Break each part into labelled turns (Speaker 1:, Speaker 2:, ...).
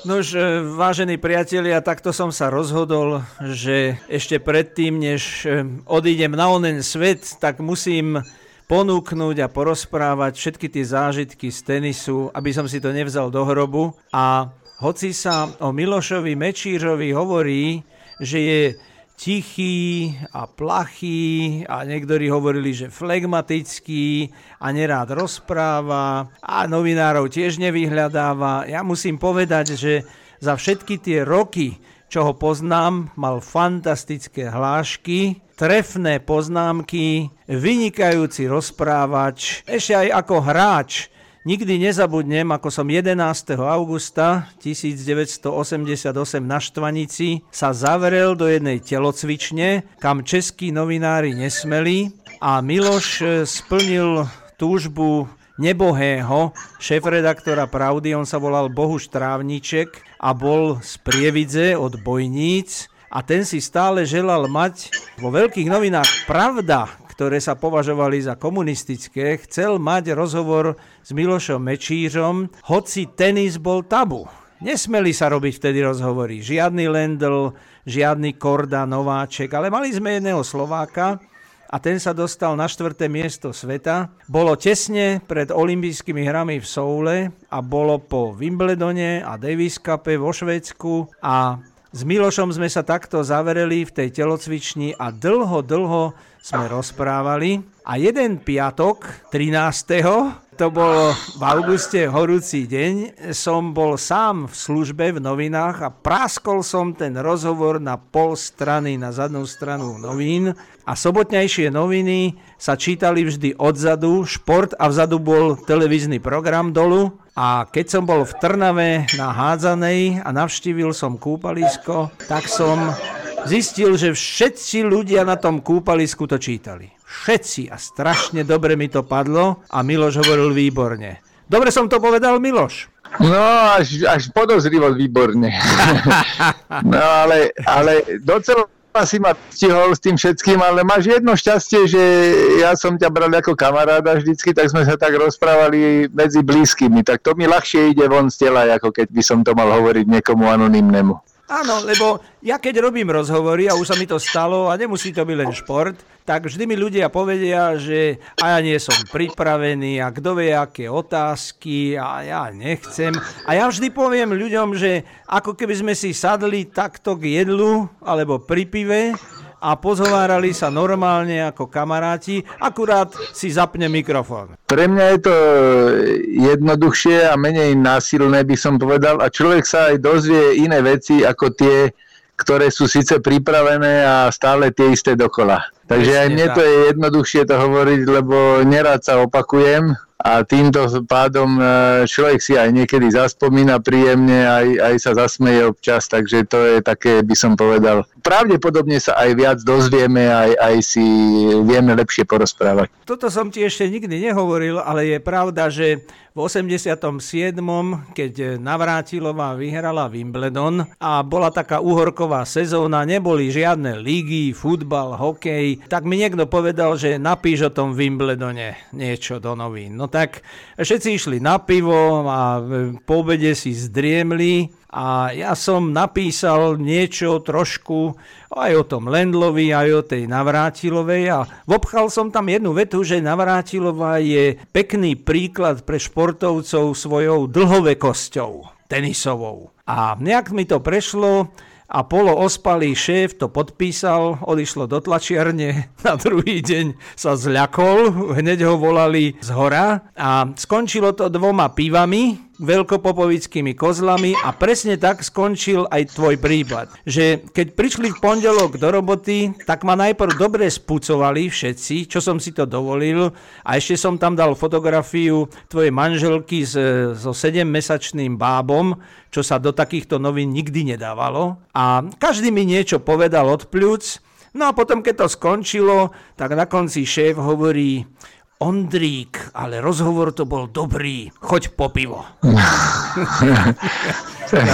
Speaker 1: Nož, e, vážení priatelia, takto som sa rozhodol, že ešte predtým, než e, odídem na onen svet, tak musím ponúknuť a porozprávať všetky tie zážitky z tenisu, aby som si to nevzal do hrobu. A hoci sa o Milošovi Mečírovi hovorí, že je tichý a plachý a niektorí hovorili, že flegmatický a nerád rozpráva a novinárov tiež nevyhľadáva. Ja musím povedať, že za všetky tie roky, čo ho poznám, mal fantastické hlášky, trefné poznámky, vynikajúci rozprávač, ešte aj ako hráč Nikdy nezabudnem, ako som 11. augusta 1988 na Štvanici sa zavrel do jednej telocvične, kam českí novinári nesmeli a Miloš e, splnil túžbu nebohého šéf-redaktora Pravdy, on sa volal Bohuš Trávniček a bol z Prievidze od Bojníc a ten si stále želal mať vo veľkých novinách Pravda, ktoré sa považovali za komunistické, chcel mať rozhovor s Milošom Mečířom, hoci tenis bol tabu. Nesmeli sa robiť vtedy rozhovory. Žiadny Lendl, žiadny Korda, Nováček, ale mali sme jedného Slováka, a ten sa dostal na štvrté miesto sveta. Bolo tesne pred olympijskými hrami v Soule a bolo po Wimbledone a Davis Cup vo Švédsku a s Milošom sme sa takto zavereli v tej telocvični a dlho, dlho sme rozprávali a jeden piatok, 13. to bol v auguste horúci deň, som bol sám v službe v novinách a práskol som ten rozhovor na pol strany, na zadnú stranu novín. A sobotnejšie noviny sa čítali vždy odzadu, šport a vzadu bol televízny program dolu. A keď som bol v Trnave na hádzanej a navštívil som kúpalisko, tak som zistil, že všetci ľudia na tom kúpalisku to čítali. Všetci a strašne dobre mi to padlo a Miloš hovoril výborne. Dobre som to povedal, Miloš?
Speaker 2: No, až, až podozrivo výborne. no, ale, ale docela si ma stihol s tým všetkým, ale máš jedno šťastie, že ja som ťa bral ako kamaráda vždycky, tak sme sa tak rozprávali medzi blízkymi. Tak to mi ľahšie ide von z tela, ako keď by som to mal hovoriť niekomu anonymnému.
Speaker 1: Áno, lebo ja keď robím rozhovory, a už sa mi to stalo, a nemusí to byť len šport, tak vždy mi ľudia povedia, že a ja nie som pripravený a kto vie, aké otázky a ja nechcem. A ja vždy poviem ľuďom, že ako keby sme si sadli takto k jedlu alebo pri pive a pozhovárali sa normálne ako kamaráti, akurát si zapne mikrofón.
Speaker 2: Pre mňa je to jednoduchšie a menej násilné, by som povedal, a človek sa aj dozvie iné veci ako tie, ktoré sú síce pripravené a stále tie isté dokola. Takže aj mne to je jednoduchšie to hovoriť, lebo nerád sa opakujem a týmto pádom e, človek si aj niekedy zaspomína príjemne, aj, aj sa zasmeje občas, takže to je také, by som povedal, pravdepodobne sa aj viac dozvieme, aj, aj si vieme lepšie porozprávať.
Speaker 1: Toto som ti ešte nikdy nehovoril, ale je pravda, že v 87., keď Navrátilová vyhrala Wimbledon a bola taká uhorková sezóna, neboli žiadne lígy, futbal, hokej, tak mi niekto povedal, že napíš o tom Wimbledone niečo do novín. No tak všetci išli na pivo a po obede si zdriemli a ja som napísal niečo trošku aj o tom Lendlovi, aj o tej Navrátilovej a vopchal som tam jednu vetu, že Navrátilová je pekný príklad pre športovcov svojou dlhovekosťou tenisovou. A nejak mi to prešlo, a polo ospalý šéf to podpísal, odišlo do tlačiarne, na druhý deň sa zľakol, hneď ho volali z hora a skončilo to dvoma pivami, veľkopopovickými kozlami a presne tak skončil aj tvoj prípad. Že keď prišli v pondelok do roboty, tak ma najprv dobre spucovali všetci, čo som si to dovolil a ešte som tam dal fotografiu tvojej manželky s, so 7-mesačným bábom, čo sa do takýchto novín nikdy nedávalo. A každý mi niečo povedal od pľúc, No a potom, keď to skončilo, tak na konci šéf hovorí, Ondrík, ale rozhovor to bol dobrý, choď po pivo.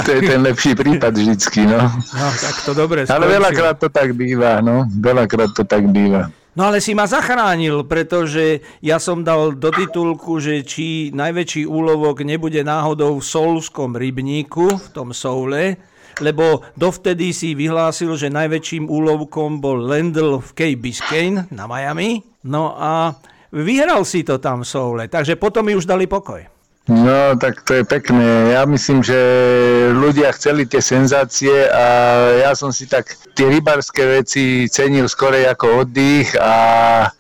Speaker 2: to je ten lepší prípad vždycky, no.
Speaker 1: No, tak to dobre
Speaker 2: Ale veľakrát to tak býva, no. Veľakrát to tak býva.
Speaker 1: No ale si ma zachránil, pretože ja som dal do titulku, že či najväčší úlovok nebude náhodou v solskom rybníku, v tom soule, lebo dovtedy si vyhlásil, že najväčším úlovkom bol Lendl v Key Biscayne na Miami. No a vyhral si to tam v soule, takže potom mi už dali pokoj.
Speaker 2: No, tak to je pekné. Ja myslím, že ľudia chceli tie senzácie a ja som si tak tie rybarské veci cenil skorej ako oddych a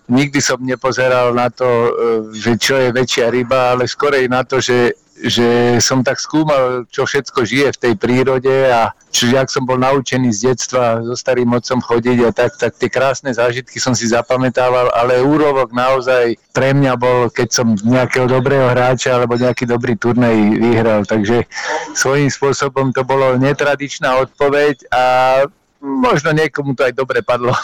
Speaker 2: nikdy som nepozeral na to, e, že čo je väčšia ryba, ale skorej na to, že že som tak skúmal, čo všetko žije v tej prírode a čiže ak som bol naučený z detstva so starým otcom chodiť a tak, tak tie krásne zážitky som si zapamätával, ale úrovok naozaj pre mňa bol, keď som nejakého dobrého hráča alebo nejaký dobrý turnej vyhral, takže svojím spôsobom to bolo netradičná odpoveď a možno niekomu to aj dobre padlo.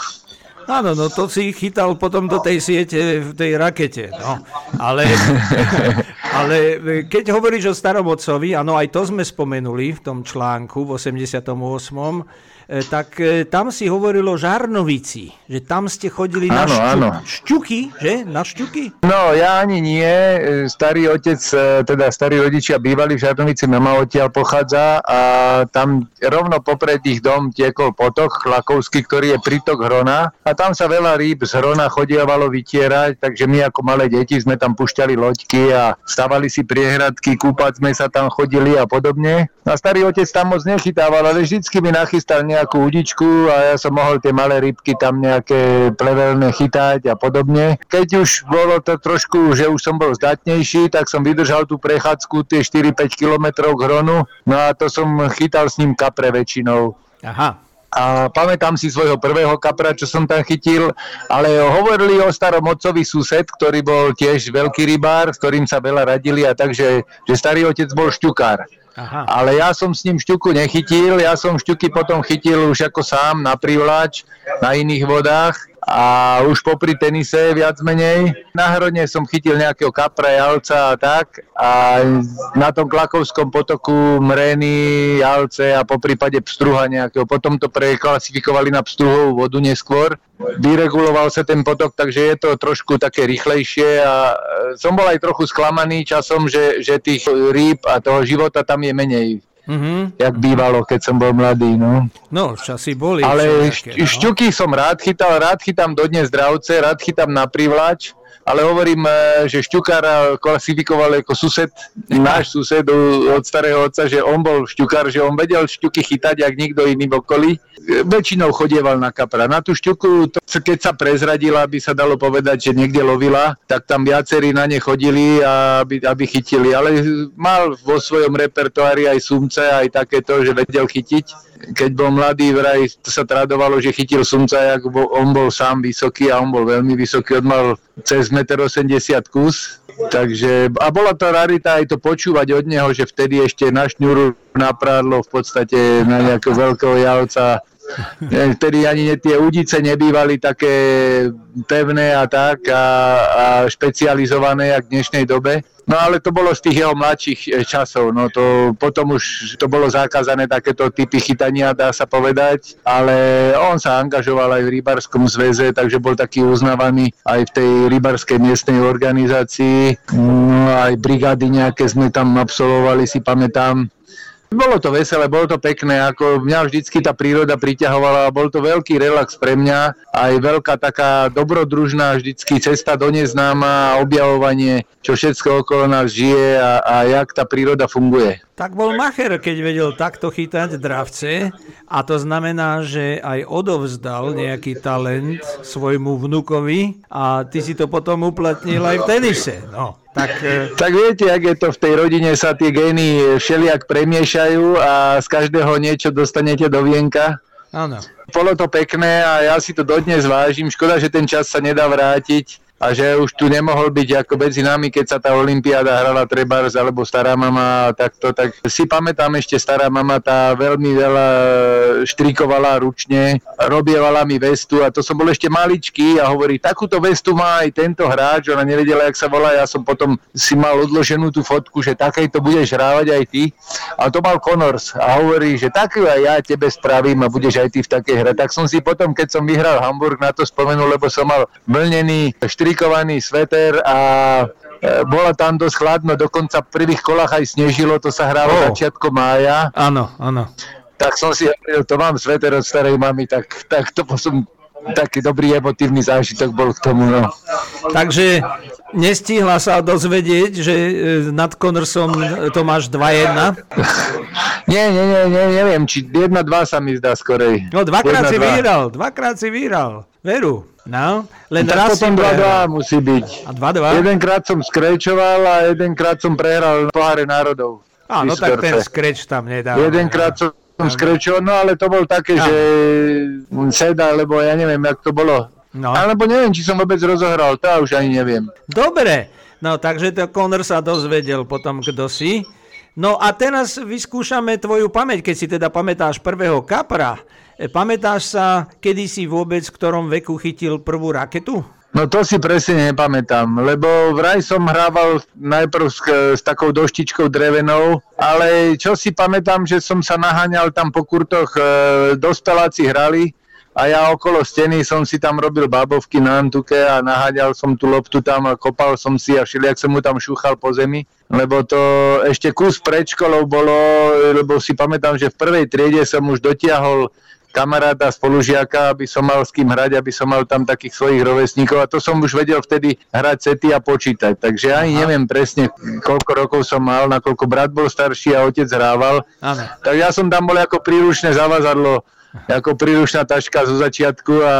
Speaker 1: Áno, no to si chytal potom do tej siete v tej rakete. No. Ale, ale keď hovoríš o staromodcovi, áno, aj to sme spomenuli v tom článku v 88 E, tak e, tam si hovorilo Žarnovici, že tam ste chodili áno, na šťu- áno. šťuky, že? Na šťuky?
Speaker 2: No, ja ani nie. E, starý otec, teda starí rodičia bývali v Žarnovici, mama odtiaľ pochádza a tam rovno popred ich dom tiekol potok Chlakovský, ktorý je prítok Hrona a tam sa veľa rýb z Hrona chodievalo vytierať, takže my ako malé deti sme tam pušťali loďky a stavali si priehradky, kúpať sme sa tam chodili a podobne. A starý otec tam moc nechytával, ale vždycky mi nachystal nejakú udičku a ja som mohol tie malé rybky tam nejaké plevelné chytať a podobne. Keď už bolo to trošku, že už som bol zdatnejší, tak som vydržal tú prechádzku tie 4-5 kilometrov k hronu, no a to som chytal s ním kapre väčšinou.
Speaker 1: Aha.
Speaker 2: A pamätám si svojho prvého kapra, čo som tam chytil, ale hovorili o starom otcovi sused, ktorý bol tiež veľký rybár, s ktorým sa veľa radili a takže, že starý otec bol šťukár. Aha. Ale ja som s ním šťuku nechytil, ja som šťuky potom chytil už ako sám na privlač, na iných vodách a už popri tenise viac menej. Na hrone som chytil nejakého kapra, jalca a tak a na tom Klakovskom potoku mreny, jalce a po prípade pstruha nejakého. Potom to preklasifikovali na pstruhovú vodu neskôr. Vyreguloval sa ten potok, takže je to trošku také rýchlejšie a e, som bol aj trochu sklamaný časom, že, že tých rýb a toho života tam je menej Mm-hmm. Jak bývalo, keď som bol mladý, no.
Speaker 1: No, časy boli.
Speaker 2: Ale šť- no. šťuky som rád chytal, rád chytám dodnes dravce, rád chytám na privlač ale hovorím, e, že Šťukára klasifikoval ako sused, náš sused od starého otca, že on bol šťukár, že on vedel šťuky chytať, jak nikto iný v okolí. E, väčšinou chodieval na kapra. Na tú šťuku, keď sa prezradila, by sa dalo povedať, že niekde lovila, tak tam viacerí na ne chodili, aby, aby chytili. Ale mal vo svojom repertoári aj sumce, aj takéto, že vedel chytiť keď bol mladý, vraj sa tradovalo, že chytil sumca, jak on bol sám vysoký a on bol veľmi vysoký, on mal cez 1,80 m kus. Takže, a bola to rarita aj to počúvať od neho, že vtedy ešte na šňuru naprádlo v podstate na nejakého veľkého javca Vtedy ani tie udice nebývali také pevné a tak a, a špecializované, jak v dnešnej dobe. No ale to bolo z tých jeho mladších eh, časov, no to potom už to bolo zakázané takéto typy chytania, dá sa povedať, ale on sa angažoval aj v Rybarskom zväze, takže bol taký uznávaný aj v tej rybarskej miestnej organizácii, no aj brigády nejaké sme tam absolvovali, si pamätám, bolo to veselé, bolo to pekné, ako mňa vždycky tá príroda priťahovala a bol to veľký relax pre mňa, aj veľká taká dobrodružná vždycky cesta do neznáma a objavovanie, čo všetko okolo nás žije a, a jak tá príroda funguje.
Speaker 1: Tak bol Macher, keď vedel takto chytať dravce a to znamená, že aj odovzdal nejaký talent svojmu vnukovi a ty si to potom uplatnil aj v tenise. No.
Speaker 2: Tak, e, tak viete, ak je to v tej rodine, sa tie gény všelijak premiešajú a z každého niečo dostanete do vienka.
Speaker 1: Áno.
Speaker 2: Bolo to pekné a ja si to dodnes vážim. Škoda, že ten čas sa nedá vrátiť a že už tu nemohol byť ako medzi nami, keď sa tá Olympiáda hrala Trebars alebo Stará mama a takto, tak si pamätám ešte Stará mama, tá veľmi veľa štrikovala ručne, robievala mi vestu a to som bol ešte maličký a hovorí, takúto vestu má aj tento hráč, ona nevedela, jak sa volá, ja som potom si mal odloženú tú fotku, že takejto budeš hrávať aj ty. A to mal Connors a hovorí, že tak aj ja tebe spravím a budeš aj ty v takej hre. Tak som si potom, keď som vyhral Hamburg, na to spomenul, lebo som mal vlnený štrikovaný sveter a e, bola tam dosť chladno, dokonca v prvých kolách aj snežilo, to sa hralo oh. začiatkom mája.
Speaker 1: Áno, áno.
Speaker 2: Tak som si hovoril, to mám sveter od starej mamy, tak, tak to som taký dobrý emotívny zážitok bol k tomu. No.
Speaker 1: Takže nestihla sa dozvedieť, že e, nad Connorsom to máš 2-1?
Speaker 2: nie, nie, nie, nie, neviem, či 1-2 sa mi zdá skorej.
Speaker 1: No dvakrát si vyhral, dvakrát si vyhral. Veru. No, len
Speaker 2: tak raz potom 2-2 musí byť.
Speaker 1: A 2-2?
Speaker 2: Jedenkrát som skrečoval a jedenkrát som prehral v poháre národov.
Speaker 1: Áno, tak ten skreč tam nedá.
Speaker 2: Jedenkrát som som skrečil, no ale to bol také, že seda, lebo ja neviem, jak to bolo. No. Alebo neviem, či som vôbec rozohral, to už ani neviem.
Speaker 1: Dobre, no takže to Conor sa dozvedel potom, kto si. No a teraz vyskúšame tvoju pamäť, keď si teda pamätáš prvého kapra. E, pamätáš sa, kedy si vôbec v ktorom veku chytil prvú raketu?
Speaker 2: No to si presne nepamätám, lebo vraj som hrával najprv s, s takou doštičkou drevenou, ale čo si pamätám, že som sa naháňal tam po kurtoch, e, dospeláci hrali a ja okolo steny som si tam robil bábovky na antuke a naháďal som tú loptu tam a kopal som si a všelijak som mu tam šúchal po zemi, lebo to ešte kus pred školou bolo, lebo si pamätám, že v prvej triede som už dotiahol kamaráta, spolužiaka, aby som mal s kým hrať, aby som mal tam takých svojich rovesníkov a to som už vedel vtedy hrať sety a počítať. Takže ani Aha. neviem presne, koľko rokov som mal, nakoľko brat bol starší a otec hrával. Ano. Tak ja som tam bol ako príručné zavazadlo ako príručná taška zo začiatku a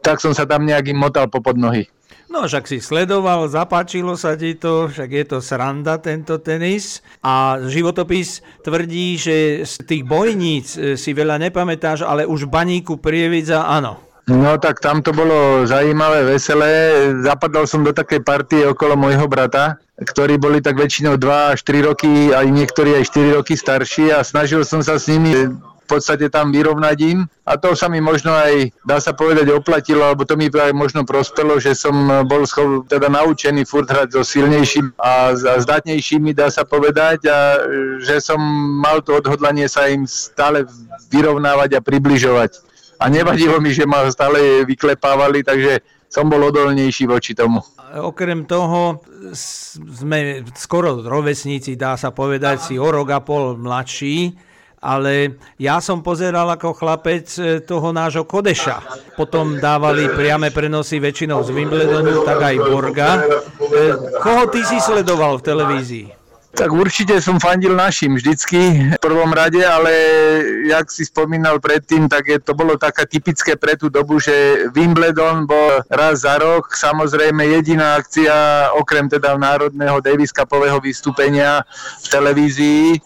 Speaker 2: tak som sa tam nejakým motal po podnohy.
Speaker 1: No však si sledoval, zapáčilo sa ti to, však je to sranda tento tenis a životopis tvrdí, že z tých bojníc e, si veľa nepamätáš, ale už baníku Prievidza áno.
Speaker 2: No tak tam to bolo zaujímavé, veselé. Zapadal som do takej partie okolo môjho brata, ktorí boli tak väčšinou 2 až 3 roky, aj niektorí aj 4 roky starší a snažil som sa s nimi podstate tam vyrovnať im. A to sa mi možno aj, dá sa povedať, oplatilo, alebo to mi aj možno prospelo, že som bol schop, teda naučený furt hrať so silnejším a, a zdatnejšími, dá sa povedať, a že som mal to odhodlanie sa im stále vyrovnávať a približovať. A nevadilo mi, že ma stále vyklepávali, takže som bol odolnejší voči tomu.
Speaker 1: Okrem toho sme skoro rovesníci, dá sa povedať, si o rok a pol mladší ale ja som pozeral ako chlapec e, toho nášho Kodeša. Potom dávali priame prenosy väčšinou z Wimbledonu, tak aj Borga. E, koho ty si sledoval v televízii?
Speaker 2: Tak určite som fandil našim vždycky v prvom rade, ale jak si spomínal predtým, tak je, to bolo také typické pre tú dobu, že Wimbledon bol raz za rok, samozrejme jediná akcia, okrem teda národného Davis Cupového vystúpenia v televízii.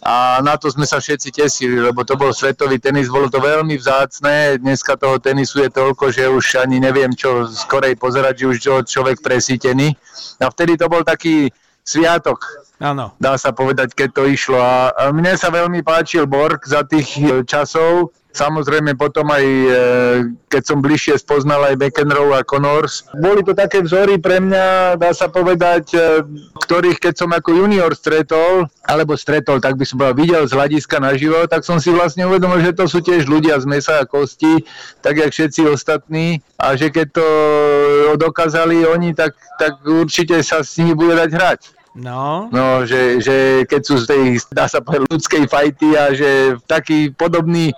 Speaker 2: A na to sme sa všetci tesili, lebo to bol svetový tenis, bolo to veľmi vzácne, dneska toho tenisu je toľko, že už ani neviem čo skorej pozerať, že už človek presítený. A vtedy to bol taký sviatok
Speaker 1: Áno.
Speaker 2: Dá sa povedať, keď to išlo. A mne sa veľmi páčil Borg za tých e, časov. Samozrejme potom aj, e, keď som bližšie spoznal aj McEnroe a Connors. Boli to také vzory pre mňa, dá sa povedať, e, ktorých keď som ako junior stretol, alebo stretol, tak by som bol videl z hľadiska naživo, tak som si vlastne uvedomil, že to sú tiež ľudia z mesa a kosti, tak jak všetci ostatní. A že keď to dokázali oni, tak, tak určite sa s nimi bude dať hrať.
Speaker 1: No.
Speaker 2: No, že, že keď sú z tej, dá sa povedať, ľudskej fajty a že taký podobný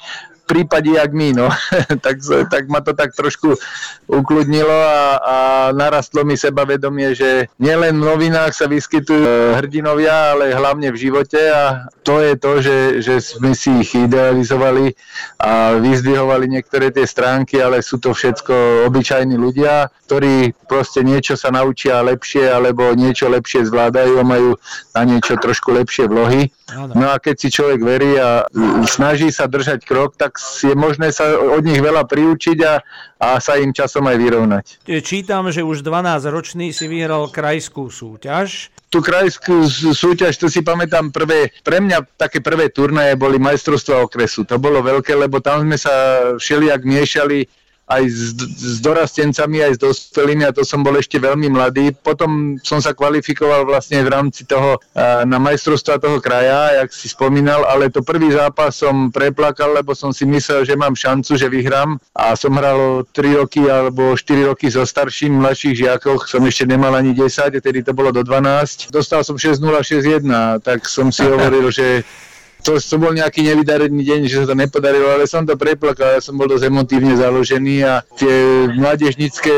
Speaker 2: prípade, jak my, no. tak, tak ma to tak trošku ukludnilo a, a narastlo mi sebavedomie, že nielen v novinách sa vyskytujú e, hrdinovia, ale hlavne v živote a to je to, že, že sme si ich idealizovali a vyzdvihovali niektoré tie stránky, ale sú to všetko obyčajní ľudia, ktorí proste niečo sa naučia lepšie alebo niečo lepšie zvládajú a majú na niečo trošku lepšie vlohy. No a keď si človek verí a snaží sa držať krok, tak je možné sa od nich veľa priučiť a, a sa im časom aj vyrovnať.
Speaker 1: Čítam, že už 12 ročný si vyhral krajskú súťaž.
Speaker 2: Tú krajskú súťaž, to si pamätám prvé, pre mňa také prvé turnaje boli majstrovstva okresu. To bolo veľké, lebo tam sme sa všelijak miešali aj s, s dorastencami, aj s dospelými a to som bol ešte veľmi mladý. Potom som sa kvalifikoval vlastne v rámci toho na majstrovstva toho kraja, jak si spomínal, ale to prvý zápas som preplakal, lebo som si myslel, že mám šancu, že vyhrám a som hral 3 roky alebo 4 roky so starším, mladších žiakoch, som ešte nemal ani 10, tedy to bolo do 12. Dostal som 6-0, 6-1, tak som si hovoril, že to, to bol nejaký nevydarený deň, že sa to nepodarilo, ale som to preplakal, ja som bol dosť emotívne založený a tie mládežnické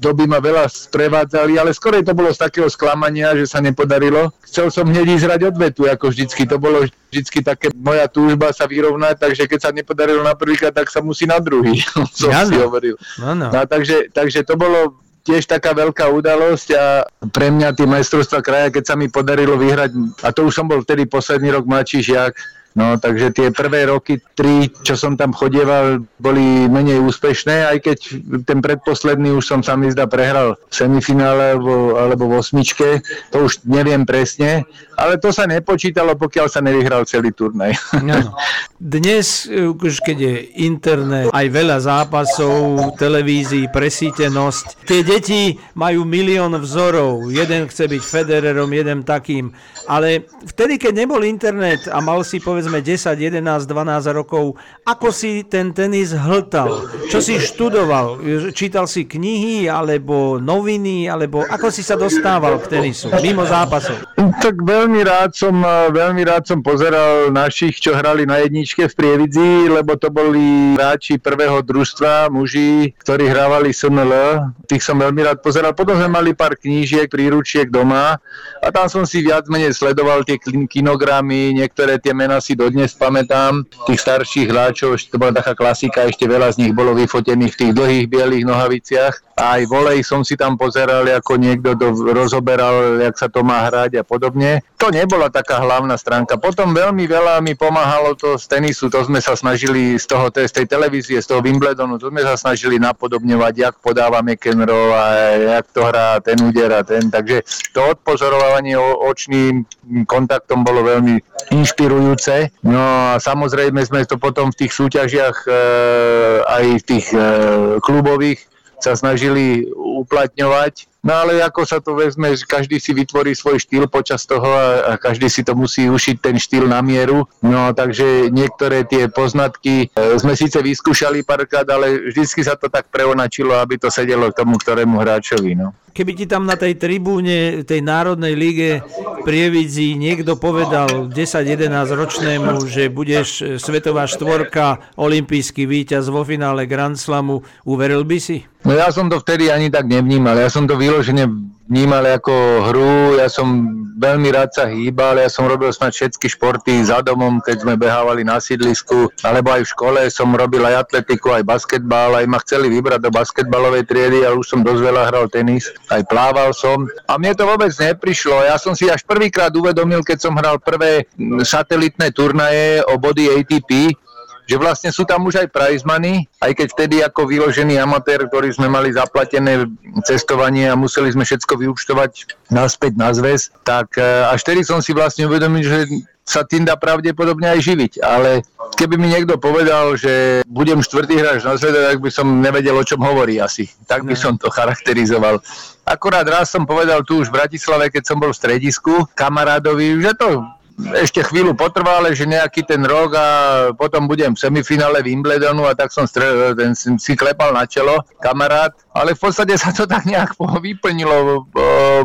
Speaker 2: doby ma veľa sprevádzali, ale skôr to bolo z takého sklamania, že sa nepodarilo. Chcel som hneď hrať odvetu, ako vždycky. To bolo vždycky také moja túžba sa vyrovnať, takže keď sa nepodarilo na prvýkrát, tak sa musí na druhý, som si hovoril. No, no. takže, takže to bolo tiež taká veľká udalosť a pre mňa tie majstrovstvá kraja, keď sa mi podarilo vyhrať, a to už som bol vtedy posledný rok mladší žiak, No, takže tie prvé roky, tri, čo som tam chodieval, boli menej úspešné, aj keď ten predposledný už som sa mi zdá prehral v semifinále alebo, alebo v osmičke, to už neviem presne, ale to sa nepočítalo, pokiaľ sa nevyhral celý turnaj.
Speaker 1: No. Dnes, už keď je internet, aj veľa zápasov, televízií, presítenosť, tie deti majú milión vzorov, jeden chce byť Federerom, jeden takým, ale vtedy, keď nebol internet a mal si povedať, povedzme 10, 11, 12 rokov, ako si ten tenis hltal? Čo si študoval? Čítal si knihy, alebo noviny, alebo ako si sa dostával k tenisu, mimo zápasov?
Speaker 2: Tak veľmi rád som, veľmi rád som pozeral našich, čo hrali na jedničke v Prievidzi, lebo to boli hráči prvého družstva, muži, ktorí hrávali SNL. Tých som veľmi rád pozeral. Potom sme mali pár knížiek, príručiek doma a tam som si viac menej sledoval tie kinogramy, niektoré tie mená si si dodnes pamätám, tých starších hráčov, to bola taká klasika, ešte veľa z nich bolo vyfotených v tých dlhých bielých nohaviciach. A aj volej som si tam pozeral, ako niekto to rozoberal, jak sa to má hrať a podobne. To nebola taká hlavná stránka. Potom veľmi veľa mi pomáhalo to z tenisu, to sme sa snažili z toho, z tej televízie, z toho Wimbledonu, to sme sa snažili napodobňovať, jak podáva McEnroe a jak to hrá ten úder a ten. Takže to odpozorovanie očným kontaktom bolo veľmi inšpirujúce No a samozrejme sme to potom v tých súťažiach e, aj v tých e, klubových sa snažili uplatňovať. No ale ako sa to vezme, že každý si vytvorí svoj štýl počas toho a, a každý si to musí ušiť ten štýl na mieru. No takže niektoré tie poznatky e, sme síce vyskúšali párkrát, ale vždycky sa to tak preonačilo, aby to sedelo k tomu, ktorému hráčovi. No.
Speaker 1: Keby ti tam na tej tribúne tej Národnej lige Prievidzi niekto povedal 10-11 ročnému, že budeš svetová štvorka, olimpijský víťaz vo finále Grand Slamu, uveril by si?
Speaker 2: No ja som to vtedy ani tak nevnímal. Ja som to vyložene vnímal ako hru. Ja som veľmi rád sa hýbal. Ja som robil snad všetky športy za domom, keď sme behávali na sídlisku, alebo aj v škole som robil aj atletiku, aj basketbal. Aj ma chceli vybrať do basketbalovej triedy, ale už som dosť veľa hral tenis. Aj plával som. A mne to vôbec neprišlo. Ja som si až prvýkrát uvedomil, keď som hral prvé satelitné turnaje o body ATP, že vlastne sú tam už aj prize money, aj keď vtedy ako vyložený amatér, ktorý sme mali zaplatené cestovanie a museli sme všetko vyučtovať naspäť na zväz, tak e, až vtedy som si vlastne uvedomil, že sa tým dá pravdepodobne aj živiť. Ale keby mi niekto povedal, že budem štvrtý hráč na svete, tak by som nevedel, o čom hovorí asi. Tak by som to charakterizoval. Akorát raz som povedal tu už v Bratislave, keď som bol v stredisku, kamarádovi, že to ešte chvíľu potrvá, ale že nejaký ten rok a potom budem v semifinále Wimbledonu a tak som stre- ten si klepal na čelo kamarát, ale v podstate sa to tak nejak vyplnilo,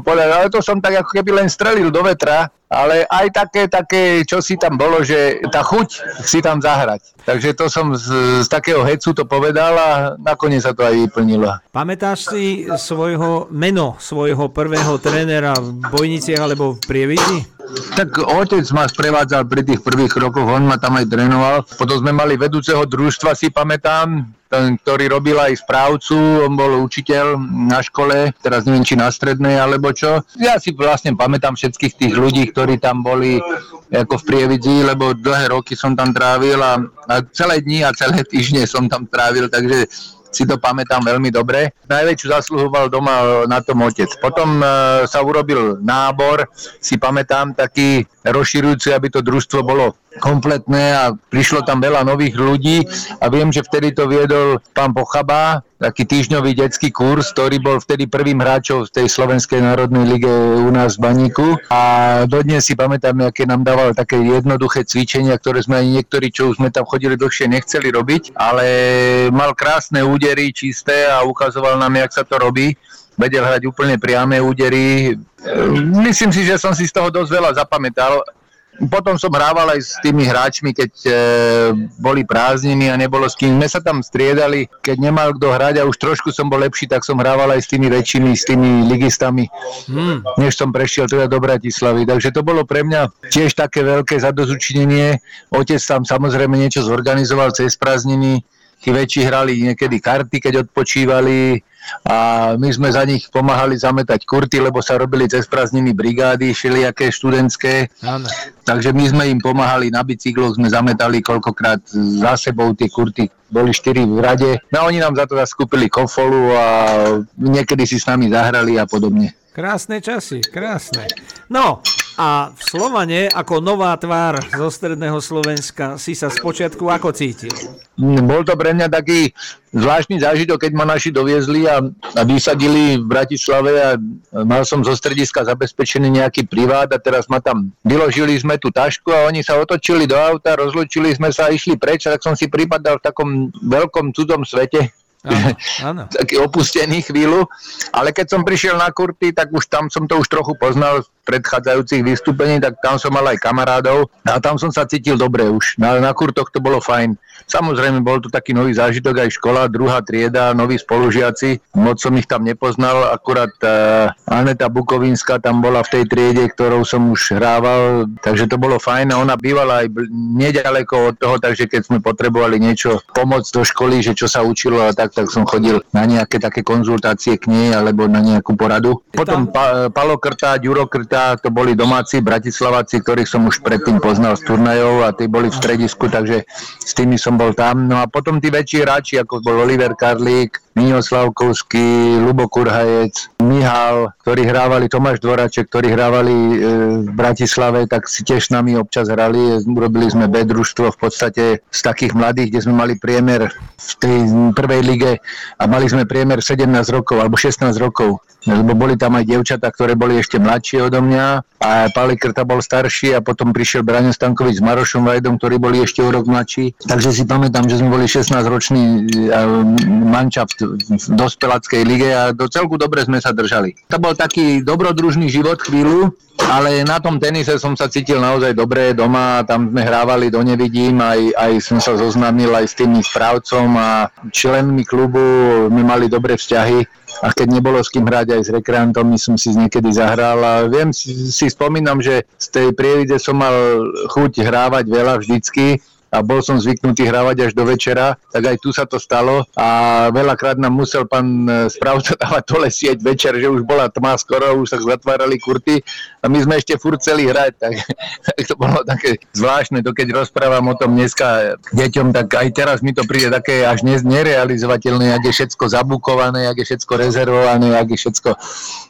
Speaker 2: ale to som tak ako keby len strelil do vetra, ale aj také, také, čo si tam bolo, že tá chuť si tam zahrať. Takže to som z, z takého hecu to povedal a nakoniec sa to aj vyplnilo.
Speaker 1: Pamätáš si svojho meno, svojho prvého trénera v Bojniciach alebo v Prievidzi?
Speaker 2: Tak otec ma sprevádzal pri tých prvých rokoch, on ma tam aj trénoval. Potom sme mali vedúceho družstva, si pamätám, ten, ktorý robil aj správcu, on bol učiteľ na škole, teraz neviem, či na strednej alebo čo. Ja si vlastne pamätám všetkých tých ľudí, ktorí tam boli ako v Prievidzi, lebo dlhé roky som tam trávil a, a celé dni a celé týždne som tam trávil, takže si to pamätám veľmi dobre. Najväčšiu zasluhoval doma na tom otec. Potom e, sa urobil nábor, si pamätám, taký rozširujúci, aby to družstvo bolo kompletné a prišlo tam veľa nových ľudí. A viem, že vtedy to viedol pán Pochaba, taký týždňový detský kurz, ktorý bol vtedy prvým hráčom v tej Slovenskej národnej lige u nás v Baníku. A dodnes si pamätám, aké nám dával také jednoduché cvičenia, ktoré sme ani niektorí, čo sme tam chodili dlhšie, nechceli robiť, ale mal krásne údery, čisté a ukazoval nám, jak sa to robí. Vedel hrať úplne priame údery. Myslím si, že som si z toho dosť veľa zapamätal potom som hrával aj s tými hráčmi, keď e, boli prázdniny a nebolo s kým. My sa tam striedali, keď nemal kto hrať a už trošku som bol lepší, tak som hrával aj s tými väčšími, s tými ligistami, hmm. než som prešiel teda do Bratislavy. Takže to bolo pre mňa tiež také veľké zadozučinenie. Otec tam samozrejme niečo zorganizoval cez prázdniny. Tí väčší hrali niekedy karty, keď odpočívali a my sme za nich pomáhali zametať kurty, lebo sa robili cez prázdniny brigády, všelijaké študentské. Áno. Takže my sme im pomáhali na bicykloch, sme zametali koľkokrát za sebou tie kurty. Boli štyri v rade. No oni nám za to skúpili kofolu a niekedy si s nami zahrali a podobne.
Speaker 1: Krásne časy, krásne. No, a v Slovane ako nová tvár zo stredného Slovenska si sa spočiatku ako cítil?
Speaker 2: Bol to pre mňa taký zvláštny zážitok, keď ma naši doviezli a, a vysadili v Bratislave a mal som zo strediska zabezpečený nejaký privát a teraz ma tam vyložili sme tú tašku a oni sa otočili do auta, rozlučili sme sa a išli preč, tak som si pripadal v takom veľkom cudzom svete Áno, áno. taký opustený chvíľu, ale keď som prišiel na kurty, tak už tam som to už trochu poznal predchádzajúcich vystúpení, tak tam som mal aj kamarádov a tam som sa cítil dobre už. Na, na kurtoch to bolo fajn. Samozrejme, bol to taký nový zážitok aj škola, druhá trieda, noví spolužiaci. Moc som ich tam nepoznal, akurát uh, Aneta Bukovinská tam bola v tej triede, ktorou som už hrával, takže to bolo fajn a ona bývala aj nedaleko od toho, takže keď sme potrebovali niečo pomôcť do školy, že čo sa učilo a tak, tak som chodil na nejaké také konzultácie k nej alebo na nejakú poradu. Potom pa, Palo Krtá, Ďuro Krtá, to boli domáci Bratislavaci, ktorých som už predtým poznal z turnajov a tí boli v stredisku, takže s tými som bol tam. No a potom tí väčší hráči, ako bol Oliver Karlík, Miňo Slavkovský, Lubo Kurhajec, Mihal, ktorí hrávali, Tomáš Dvoraček, ktorí hrávali e, v Bratislave, tak si tiež s nami občas hrali. Urobili sme B družstvo v podstate z takých mladých, kde sme mali priemer v tej prvej lige a mali sme priemer 17 rokov alebo 16 rokov lebo boli tam aj dievčatá, ktoré boli ešte mladšie odo mňa a Pali Krta bol starší a potom prišiel Braňo Stankovič s Marošom Vajdom, ktorí boli ešte o rok mladší. Takže si pamätám, že sme boli 16-ročný mančaft v dospelackej lige a do celku dobre sme sa držali. To bol taký dobrodružný život chvíľu, ale na tom tenise som sa cítil naozaj dobre doma, tam sme hrávali do nevidím, aj, aj som sa zoznámil aj s tými správcom a členmi klubu, my mali dobré vzťahy a keď nebolo s kým hrať aj s rekreantom, my som si niekedy zahral a viem, si, si spomínam, že z tej prievidze som mal chuť hrávať veľa vždycky, a bol som zvyknutý hrávať až do večera, tak aj tu sa to stalo a veľakrát nám musel pán e, správca dávať dole sieť večer, že už bola tma skoro, už sa zatvárali kurty a my sme ešte furt chceli hrať, tak, tak to bolo také zvláštne, to keď rozprávam o tom dneska deťom, tak aj teraz mi to príde také až nerealizovateľné, ak je všetko zabukované, ak je všetko rezervované, ak je všetko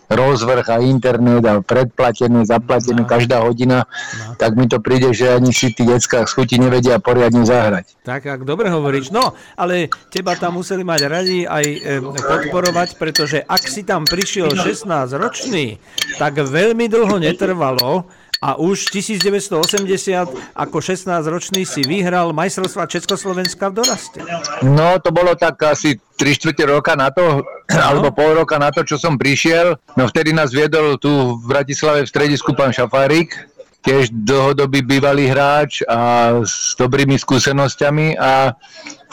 Speaker 2: rozvrh a internet a predplatené, zaplatené no. každá hodina, no. tak mi to príde, že ani si tí decka chuti nevedia poriadne zahrať.
Speaker 1: Tak, ak dobre hovoríš. No, ale teba tam museli mať radi aj e, podporovať, pretože ak si tam prišiel 16 ročný, tak veľmi dlho netrvalo, a už 1980 ako 16-ročný si vyhral majstrovstva Československa v doraste.
Speaker 2: No, to bolo tak asi 3 čtvrte roka na to, no. alebo pol roka na to, čo som prišiel. No vtedy nás viedol tu v Bratislave v stredisku pán Šafárik, tiež dlhodobý bývalý hráč a s dobrými skúsenosťami a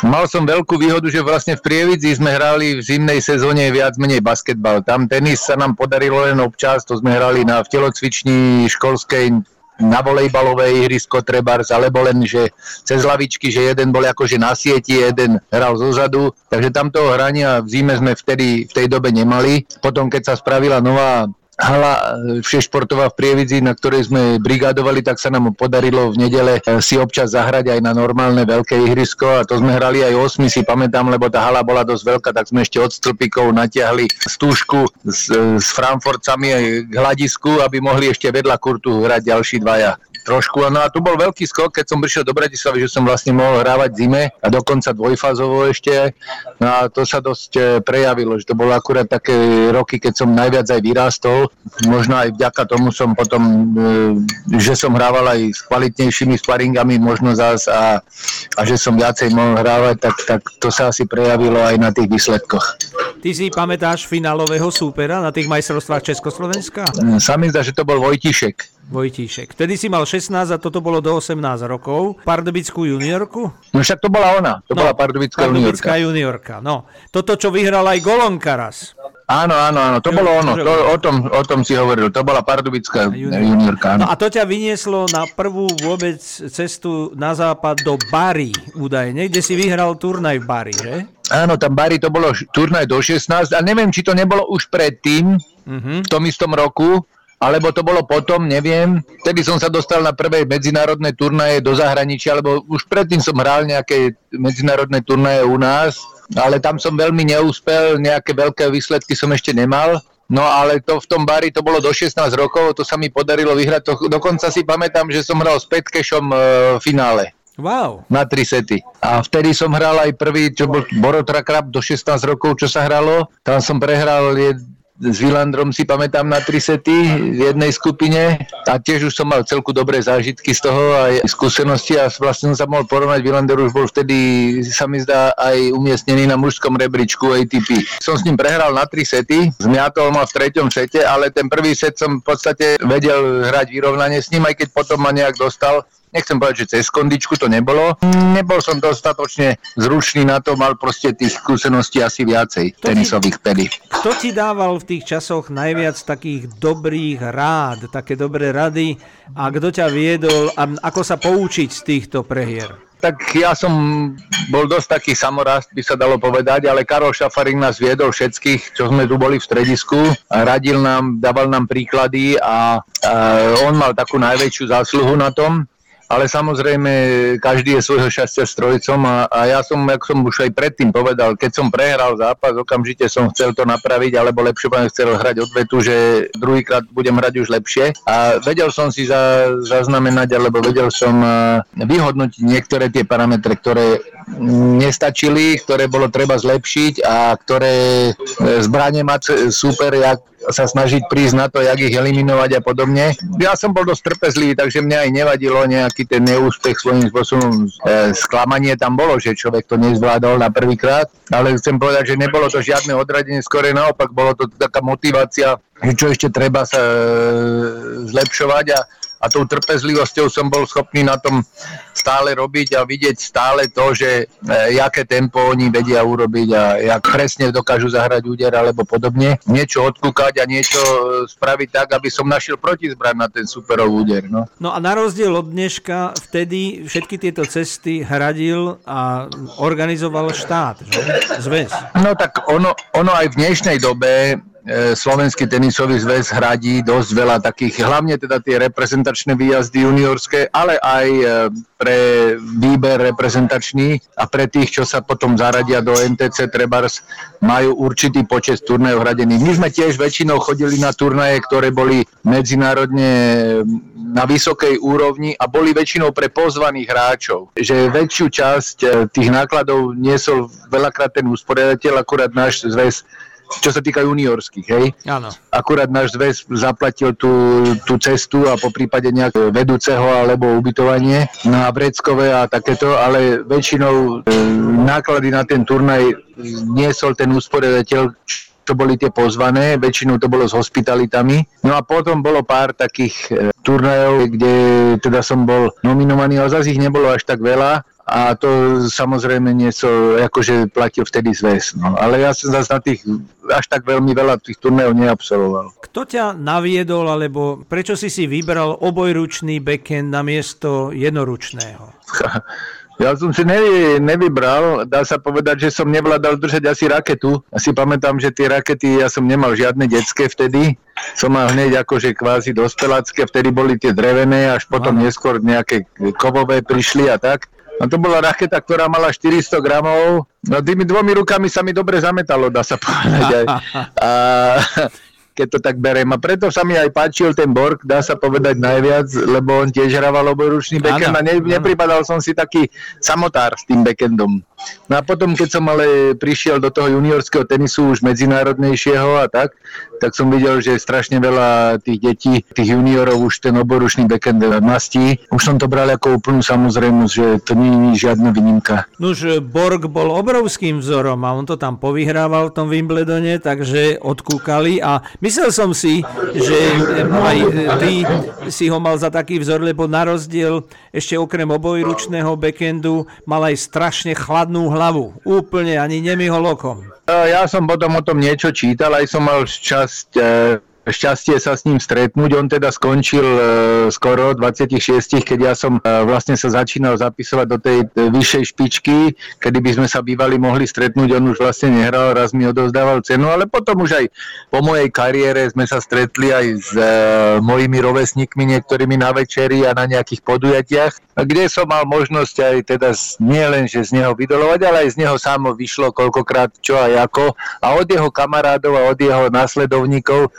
Speaker 2: mal som veľkú výhodu, že vlastne v Prievidzi sme hrali v zimnej sezóne viac menej basketbal. Tam tenis sa nám podarilo len občas, to sme hrali na v telocvični školskej na volejbalové ihrisko trebárs, alebo len, že cez lavičky, že jeden bol akože na sieti, jeden hral zozadu, takže tam toho hrania v zime sme vtedy v tej dobe nemali. Potom, keď sa spravila nová hala e, všešportová v Prievidzi, na ktorej sme brigádovali, tak sa nám podarilo v nedele e, si občas zahrať aj na normálne veľké ihrisko a to sme hrali aj 8, si pamätám, lebo tá hala bola dosť veľká, tak sme ešte od stĺpikov natiahli stúžku s, s Frankfurtcami k hľadisku, aby mohli ešte vedľa kurtu hrať ďalší dvaja trošku. No a tu bol veľký skok, keď som prišiel do Bratislavy, že som vlastne mohol hrávať zime a dokonca dvojfázovo ešte. No a to sa dosť e, prejavilo, že to bolo akurát také roky, keď som najviac aj vyrástol. Možno aj vďaka tomu som potom, e, že som hrával aj s kvalitnejšími sparingami možno zás a, a že som viacej mohol hrávať, tak, tak to sa asi prejavilo aj na tých výsledkoch.
Speaker 1: Ty si pamätáš finálového súpera na tých majstrovstvách Československa?
Speaker 2: Sa mi zdá, že to bol Vojtišek.
Speaker 1: Vojtíšek. Vtedy si mal 16 a toto bolo do 18 rokov. Pardubickú juniorku?
Speaker 2: No však to bola ona, to
Speaker 1: no,
Speaker 2: bola Pardubická,
Speaker 1: Pardubická juniorka. juniorka. No, toto, čo vyhral aj Golonka raz.
Speaker 2: Áno, áno, áno, to bolo ono, to, o, tom, o tom si hovoril, to bola Pardubická juniorka.
Speaker 1: Áno. No a to ťa vynieslo na prvú vôbec cestu na západ do Bari, údajne, kde si vyhral turnaj v Bari, že?
Speaker 2: Áno, tam Bari to bolo turnaj do 16 a neviem, či to nebolo už predtým, uh-huh. v tom istom roku, alebo to bolo potom, neviem. Vtedy som sa dostal na prvé medzinárodné turnaje do zahraničia, lebo už predtým som hral nejaké medzinárodné turnaje u nás, ale tam som veľmi neúspel, nejaké veľké výsledky som ešte nemal. No ale to v tom bari to bolo do 16 rokov, to sa mi podarilo vyhrať. To, dokonca si pamätám, že som hral s Petkešom e, finále.
Speaker 1: Wow.
Speaker 2: Na tri sety. A vtedy som hral aj prvý, čo bol Borotra Krab do 16 rokov, čo sa hralo. Tam som prehral s Vilandrom si pamätám na tri sety v jednej skupine a tiež už som mal celku dobré zážitky z toho a skúsenosti a vlastne som sa mohol porovnať. Vilander už bol vtedy, sa mi zdá, aj umiestnený na mužskom rebríčku ATP. Som s ním prehral na tri sety, zmiatol ma v treťom sete, ale ten prvý set som v podstate vedel hrať vyrovnanie s ním, aj keď potom ma nejak dostal nechcem povedať, že cez kondičku to nebolo. Nebol som dostatočne zručný na to, mal proste tých skúseností asi viacej to tenisových pedy.
Speaker 1: Kto ti dával v tých časoch najviac takých dobrých rád, také dobré rady a kto ťa viedol a ako sa poučiť z týchto prehier?
Speaker 2: tak ja som bol dosť taký samorast, by sa dalo povedať, ale Karol Šafarík nás viedol všetkých, čo sme tu boli v stredisku, radil nám, dával nám príklady a, a on mal takú najväčšiu zásluhu na tom ale samozrejme každý je svojho šťastia strojcom a, a ja som, ako som už aj predtým povedal, keď som prehral zápas, okamžite som chcel to napraviť, alebo lepšie poviem, chcel hrať odvetu, že druhýkrát budem hrať už lepšie. A vedel som si za, zaznamenať, alebo vedel som vyhodnotiť niektoré tie parametre, ktoré nestačili, ktoré bolo treba zlepšiť a ktoré e, zbranie mať super, jak sa snažiť prísť na to, jak ich eliminovať a podobne. Ja som bol dosť trpezlivý, takže mňa aj nevadilo nejaký ten neúspech svojím spôsobom. E, sklamanie tam bolo, že človek to nezvládol na prvýkrát, ale chcem povedať, že nebolo to žiadne odradenie, skôr naopak, bolo to taká motivácia, že čo ešte treba sa e, zlepšovať a a tou trpezlivosťou som bol schopný na tom stále robiť a vidieť stále to, že e, jaké tempo oni vedia urobiť a jak presne dokážu zahrať úder alebo podobne. Niečo odkúkať a niečo e, spraviť tak, aby som našiel protizbraň na ten superov úder. No.
Speaker 1: no a na rozdiel od dneška, vtedy všetky tieto cesty hradil a organizoval štát, že? Zväz.
Speaker 2: No tak ono, ono aj v dnešnej dobe Slovenský tenisový zväz hradí dosť veľa takých, hlavne teda tie reprezentačné výjazdy juniorské, ale aj e, pre výber reprezentačný a pre tých, čo sa potom zaradia do NTC Trebars, majú určitý počet turnajov hradených. My sme tiež väčšinou chodili na turnaje, ktoré boli medzinárodne na vysokej úrovni a boli väčšinou pre pozvaných hráčov. Že väčšiu časť e, tých nákladov niesol veľakrát ten usporiadateľ, akurát náš zväz čo sa týka juniorských, hej.
Speaker 1: Áno.
Speaker 2: Akurát náš zväz zaplatil tú, tú cestu a po prípade nejak vedúceho alebo ubytovanie na Vreckové a takéto, ale väčšinou e, náklady na ten turnaj niesol ten usporiadateľ, to boli tie pozvané, väčšinou to bolo s hospitalitami. No a potom bolo pár takých e, turnajov, kde teda som bol nominovaný, ale zase ich nebolo až tak veľa a to samozrejme niečo, akože platil vtedy zväz. No. Ale ja som zase na tých až tak veľmi veľa tých turnajov neabsolvoval.
Speaker 1: Kto ťa naviedol, alebo prečo si si vybral obojručný backend na miesto jednoručného?
Speaker 2: Ja som si nevy, nevybral, dá sa povedať, že som nevládal držať asi raketu. Asi pamätám, že tie rakety, ja som nemal žiadne detské vtedy. Som mal hneď akože kvázi dospelácké, vtedy boli tie drevené, až potom neskôr nejaké kovové prišli a tak. A to bola raketa, ktorá mala 400 gramov. No tými dvomi rukami sa mi dobre zametalo, dá sa povedať. A, keď to tak berem. A preto sa mi aj páčil ten Borg, dá sa povedať najviac, lebo on tiež hrával obojručný backend a ne, nepripadal som si taký samotár s tým backendom. No a potom, keď som ale prišiel do toho juniorského tenisu už medzinárodnejšieho a tak, tak som videl, že strašne veľa tých detí, tých juniorov už ten oboručný backend mastí. Už som to bral ako úplnú samozrejmosť, že to nie je žiadna výnimka.
Speaker 1: Nož Borg bol obrovským vzorom a on to tam povyhrával v tom Wimbledone, takže odkúkali a Myslel som si, že aj ty si ho mal za taký vzor, lebo na rozdiel ešte okrem obojručného backendu mal aj strašne chladnú hlavu. Úplne ani nemihol okom.
Speaker 2: Ja som potom o tom niečo čítal, aj som mal časť šťastie sa s ním stretnúť. On teda skončil e, skoro 26, keď ja som e, vlastne sa začínal zapisovať do tej e, vyššej špičky, kedy by sme sa bývali mohli stretnúť. On už vlastne nehral, raz mi odovzdával cenu, ale potom už aj po mojej kariére sme sa stretli aj s mojimi rovesníkmi, niektorými na večeri a na nejakých podujatiach, kde som mal možnosť aj teda nie len, že z neho vydolovať, ale aj z neho samo vyšlo koľkokrát čo a ako. A od jeho kamarádov a od jeho následovníkov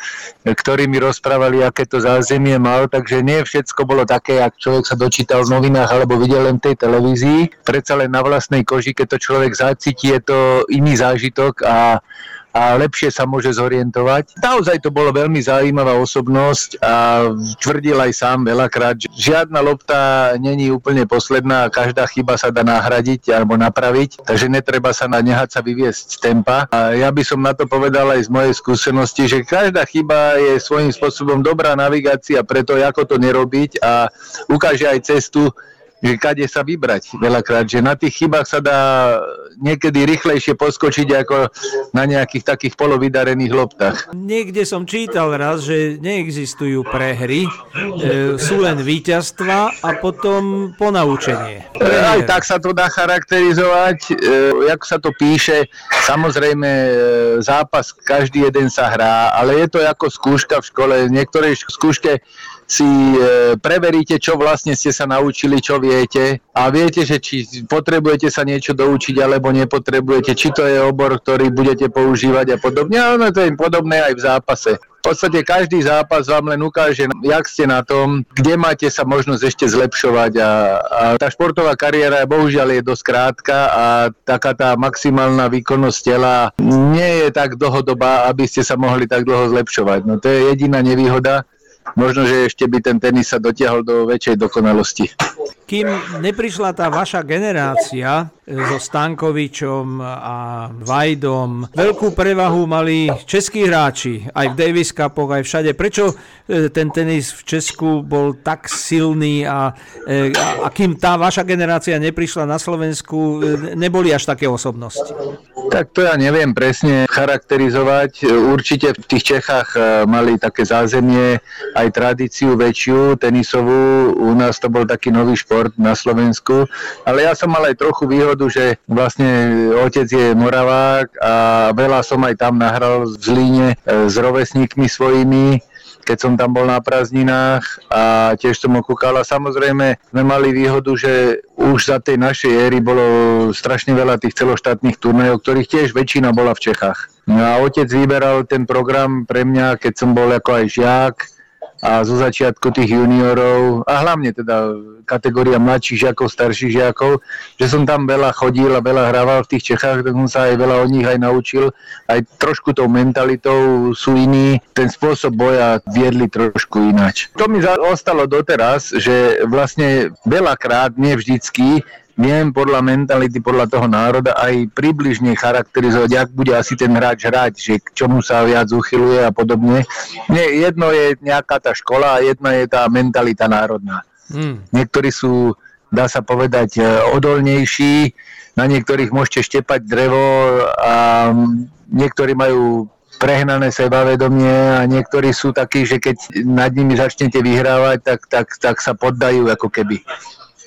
Speaker 2: ktorí mi rozprávali, aké to zázemie mal, takže nie všetko bolo také, ak človek sa dočítal v novinách alebo videl len tej televízii. Predsa len na vlastnej koži, keď to človek zacíti, je to iný zážitok a a lepšie sa môže zorientovať. Naozaj to bolo veľmi zaujímavá osobnosť a tvrdil aj sám veľakrát, že žiadna lopta není úplne posledná a každá chyba sa dá nahradiť alebo napraviť, takže netreba sa na nehať sa vyviesť z tempa. A ja by som na to povedal aj z mojej skúsenosti, že každá chyba je svojím spôsobom dobrá navigácia preto, ako to nerobiť a ukáže aj cestu, že kade sa vybrať veľakrát, že na tých chybách sa dá niekedy rýchlejšie poskočiť ako na nejakých takých polovydarených loptách.
Speaker 1: Niekde som čítal raz, že neexistujú prehry, e, sú len víťazstva a potom ponaučenie.
Speaker 2: E, aj tak sa to dá charakterizovať, e, ako sa to píše, samozrejme e, zápas každý jeden sa hrá, ale je to ako skúška v škole. V niektorej skúške si e, preveríte, čo vlastne ste sa naučili, čo viete a viete, že či potrebujete sa niečo doučiť alebo nepotrebujete, či to je obor, ktorý budete používať a podobne. A ono to je podobné aj v zápase. V podstate každý zápas vám len ukáže, jak ste na tom, kde máte sa možnosť ešte zlepšovať a, a tá športová kariéra bohužiaľ je dosť krátka a taká tá maximálna výkonnosť tela nie je tak dlhodobá, aby ste sa mohli tak dlho zlepšovať. No to je jediná nevýhoda možno, že ešte by ten tenis sa dotiahol do väčšej dokonalosti.
Speaker 1: Kým neprišla tá vaša generácia e, so Stankovičom a Vajdom, veľkú prevahu mali českí hráči, aj v Davis Cupoch, aj všade. Prečo e, ten tenis v Česku bol tak silný a, e, a, a kým tá vaša generácia neprišla na Slovensku, neboli až také osobnosti?
Speaker 2: Tak to ja neviem presne charakterizovať. Určite v tých Čechách mali také zázemie, aj tradíciu väčšiu tenisovú. U nás to bol taký nový šport šport na Slovensku, ale ja som mal aj trochu výhodu, že vlastne otec je Moravák a veľa som aj tam nahral v Zlíne e, s rovesníkmi svojimi, keď som tam bol na prázdninách a tiež som okúkal. A samozrejme sme mali výhodu, že už za tej našej éry bolo strašne veľa tých celoštátnych turnajov, ktorých tiež väčšina bola v Čechách. No a otec vyberal ten program pre mňa, keď som bol ako aj žiak, a zo začiatku tých juniorov a hlavne teda kategória mladších žiakov, starších žiakov, že som tam veľa chodil a veľa hrával v tých Čechách, tak som sa aj veľa od nich aj naučil. Aj trošku tou mentalitou sú iní, ten spôsob boja viedli trošku ináč. To mi ostalo doteraz, že vlastne veľakrát, nie vždycky, viem podľa mentality, podľa toho národa aj približne charakterizovať, jak bude asi ten hráč hrať, že k čomu sa viac uchyluje a podobne. Nie, jedno je nejaká tá škola a jedna je tá mentalita národná. Hmm. Niektorí sú, dá sa povedať, e, odolnejší, na niektorých môžete štepať drevo a niektorí majú prehnané sebavedomie a niektorí sú takí, že keď nad nimi začnete vyhrávať, tak, tak, tak sa poddajú ako keby.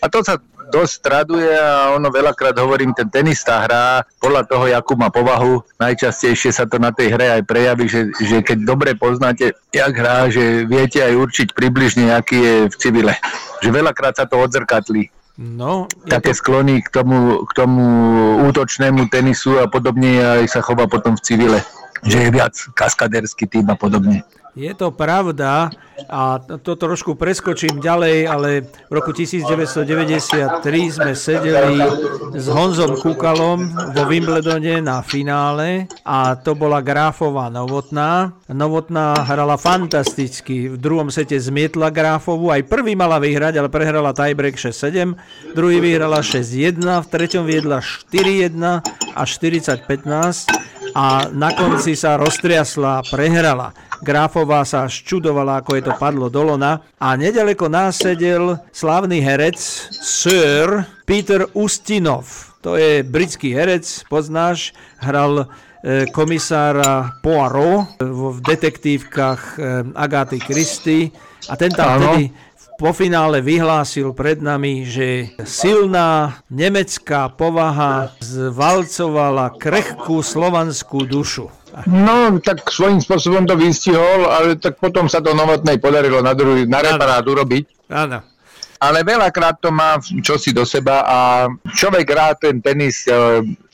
Speaker 2: A to sa dosť traduje a ono veľakrát hovorím, ten tenista hrá podľa toho, akú má povahu. Najčastejšie sa to na tej hre aj prejaví, že, že keď dobre poznáte, jak hrá, že viete aj určiť približne, aký je v civile. Že veľakrát sa to odzrkatlí. No, Také to... sklony k tomu, k tomu útočnému tenisu a podobne aj sa chová potom v civile že je viac kaskaderský tým a podobne.
Speaker 1: Je to pravda a to trošku preskočím ďalej, ale v roku 1993 sme sedeli s Honzom Kukalom vo Wimbledone na finále a to bola Gráfová Novotná. Novotná hrala fantasticky, v druhom sete zmietla Gráfovu, aj prvý mala vyhrať, ale prehrala tiebreak 6-7, druhý vyhrala 6-1, v treťom viedla 4-1 a 40-15 a na konci sa roztriasla, prehrala. Gráfová sa ščudovala, ako je to padlo do lona a nedaleko nás sedel slávny herec Sir Peter Ustinov. To je britský herec, poznáš, hral e, komisára Poirot v detektívkach e, Agáty Christy a ten tam vtedy po finále vyhlásil pred nami, že silná nemecká povaha zvalcovala krehkú slovanskú dušu.
Speaker 2: No, tak svojím spôsobom to vystihol, ale tak potom sa to Novotnej podarilo na, druhý, na reparát urobiť.
Speaker 1: Áno.
Speaker 2: Ale veľakrát to má čosi do seba a človek rád ten tenis e,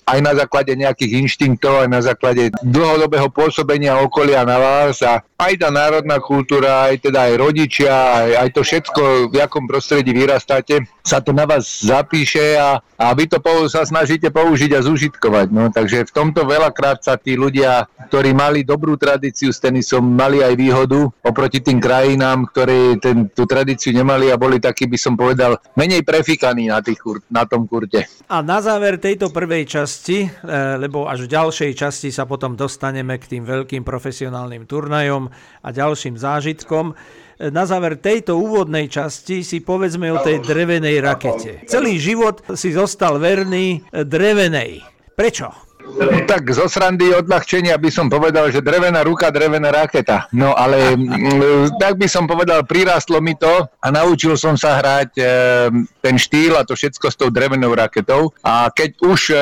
Speaker 2: aj na základe nejakých inštinktov, aj na základe dlhodobého pôsobenia okolia na vás a aj tá národná kultúra, aj teda aj rodičia, aj, aj to všetko, v akom prostredí vyrastáte, sa to na vás zapíše a, a vy to sa snažíte použiť a zužitkovať. No, takže v tomto veľakrát sa tí ľudia, ktorí mali dobrú tradíciu s tenisom, mali aj výhodu oproti tým krajinám, ktoré ten, tú tradíciu nemali a boli takí, by som povedal, menej prefikaní na, tých, na tom kurte.
Speaker 1: A na záver tejto prvej časti, e, lebo až v ďalšej časti sa potom dostaneme k tým veľkým profesionálnym turnajom a ďalším zážitkom, na záver tejto úvodnej časti si povedzme o tej drevenej rakete. Celý život si zostal verný drevenej. Prečo?
Speaker 2: Tak zo srandy odľahčenia by som povedal, že drevená ruka, drevená raketa. No ale mm, tak by som povedal, prirastlo mi to a naučil som sa hrať e, ten štýl a to všetko s tou drevenou raketou. A keď už e,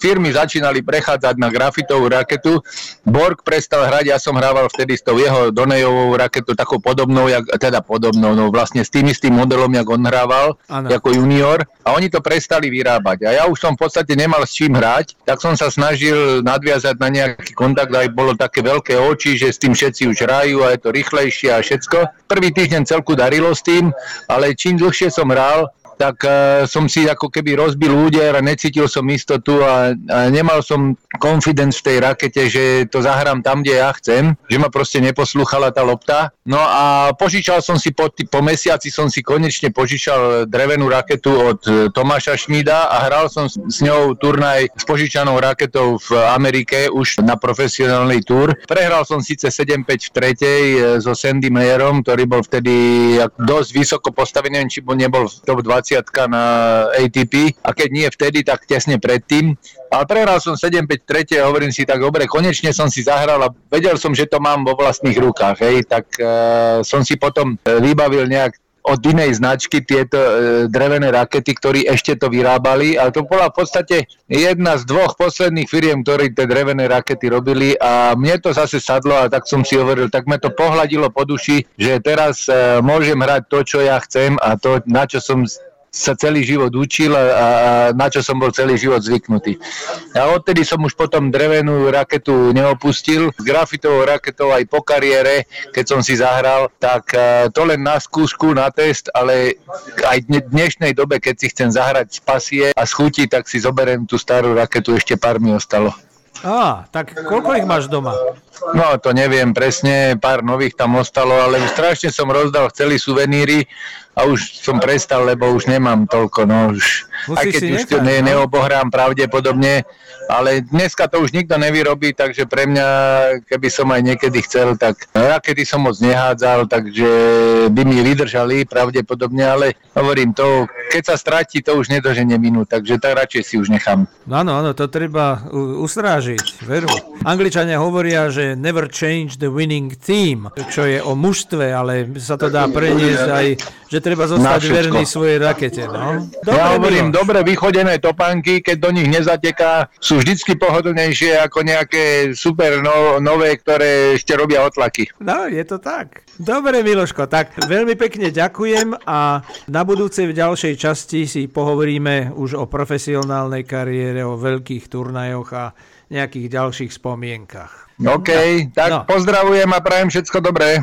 Speaker 2: firmy začínali prechádzať na grafitovú raketu, Borg prestal hrať, ja som hrával vtedy s tou jeho Donejovou raketou, takou podobnou, jak, teda podobnou, no vlastne s tým istým modelom, jak on hrával, ano. ako junior. A oni to prestali vyrábať. A ja už som v podstate nemal s čím hrať, tak som sa snažil nadviazať na nejaký kontakt, aj bolo také veľké oči, že s tým všetci už hrajú a je to rýchlejšie a všetko. Prvý týždeň celku darilo s tým, ale čím dlhšie som hral, tak uh, som si ako keby rozbil úder a necítil som istotu a, a nemal som confidence v tej rakete, že to zahrám tam, kde ja chcem, že ma proste neposlúchala tá lopta. No a požičal som si po, po mesiaci som si konečne požičal drevenú raketu od e, Tomáša Šmída a hral som s ňou turnaj s požičanou raketou v Amerike už na profesionálny túr. Prehral som síce 7-5 v tretej e, so Sandy Mayerom, ktorý bol vtedy dosť vysoko postavený, či bol nebol v top 20 20 na ATP a keď nie vtedy, tak tesne predtým. Ale prehral som 7-5 tretie a hovorím si tak, dobre, konečne som si zahral a vedel som, že to mám vo vlastných rukách, hej, tak uh, som si potom e, vybavil nejak od inej značky tieto e, drevené rakety, ktorí ešte to vyrábali, ale to bola v podstate jedna z dvoch posledných firiem, ktorí tie drevené rakety robili. A mne to zase sadlo a tak som si hovoril, tak me to pohľadilo po duši, že teraz e, môžem hrať to, čo ja chcem a to, na čo som sa celý život učil a, a na čo som bol celý život zvyknutý. A odtedy som už potom drevenú raketu neopustil. S grafitovou raketou aj po kariére, keď som si zahral, tak to len na skúšku, na test, ale aj v dnešnej dobe, keď si chcem zahrať z pasie a schutí, tak si zoberiem tú starú raketu, ešte pár mi ostalo.
Speaker 1: Á, tak koľko ich máš doma?
Speaker 2: No, to neviem presne, pár nových tam ostalo, ale strašne som rozdal, chceli suveníry a už som prestal, lebo už nemám toľko, no už, aj keď už nechať, ne, no? neobohrám pravdepodobne, ale dneska to už nikto nevyrobí, takže pre mňa, keby som aj niekedy chcel, tak no ja kedy som moc nehádzal, takže by mi vydržali pravdepodobne, ale hovorím to, keď sa stratí, to už nedoženie minút, takže tak radšej si už nechám.
Speaker 1: Áno, áno, to treba ustrážiť, veru. Angličania hovoria, že never change the winning team, čo je o mužstve, ale sa to dá preniesť aj, že treba zostať verný svojej rakete. No?
Speaker 2: Dobre, ja hovorím, Miloš. dobre vychodené topánky, keď do nich nezateká, sú vždycky pohodlnejšie ako nejaké super no, nové, ktoré ešte robia otlaky.
Speaker 1: No, je to tak. Dobre, Miloško, tak veľmi pekne ďakujem a na budúcej v ďalšej časti si pohovoríme už o profesionálnej kariére, o veľkých turnajoch a nejakých ďalších spomienkach.
Speaker 2: OK, tak no. pozdravujem a prajem všetko dobré.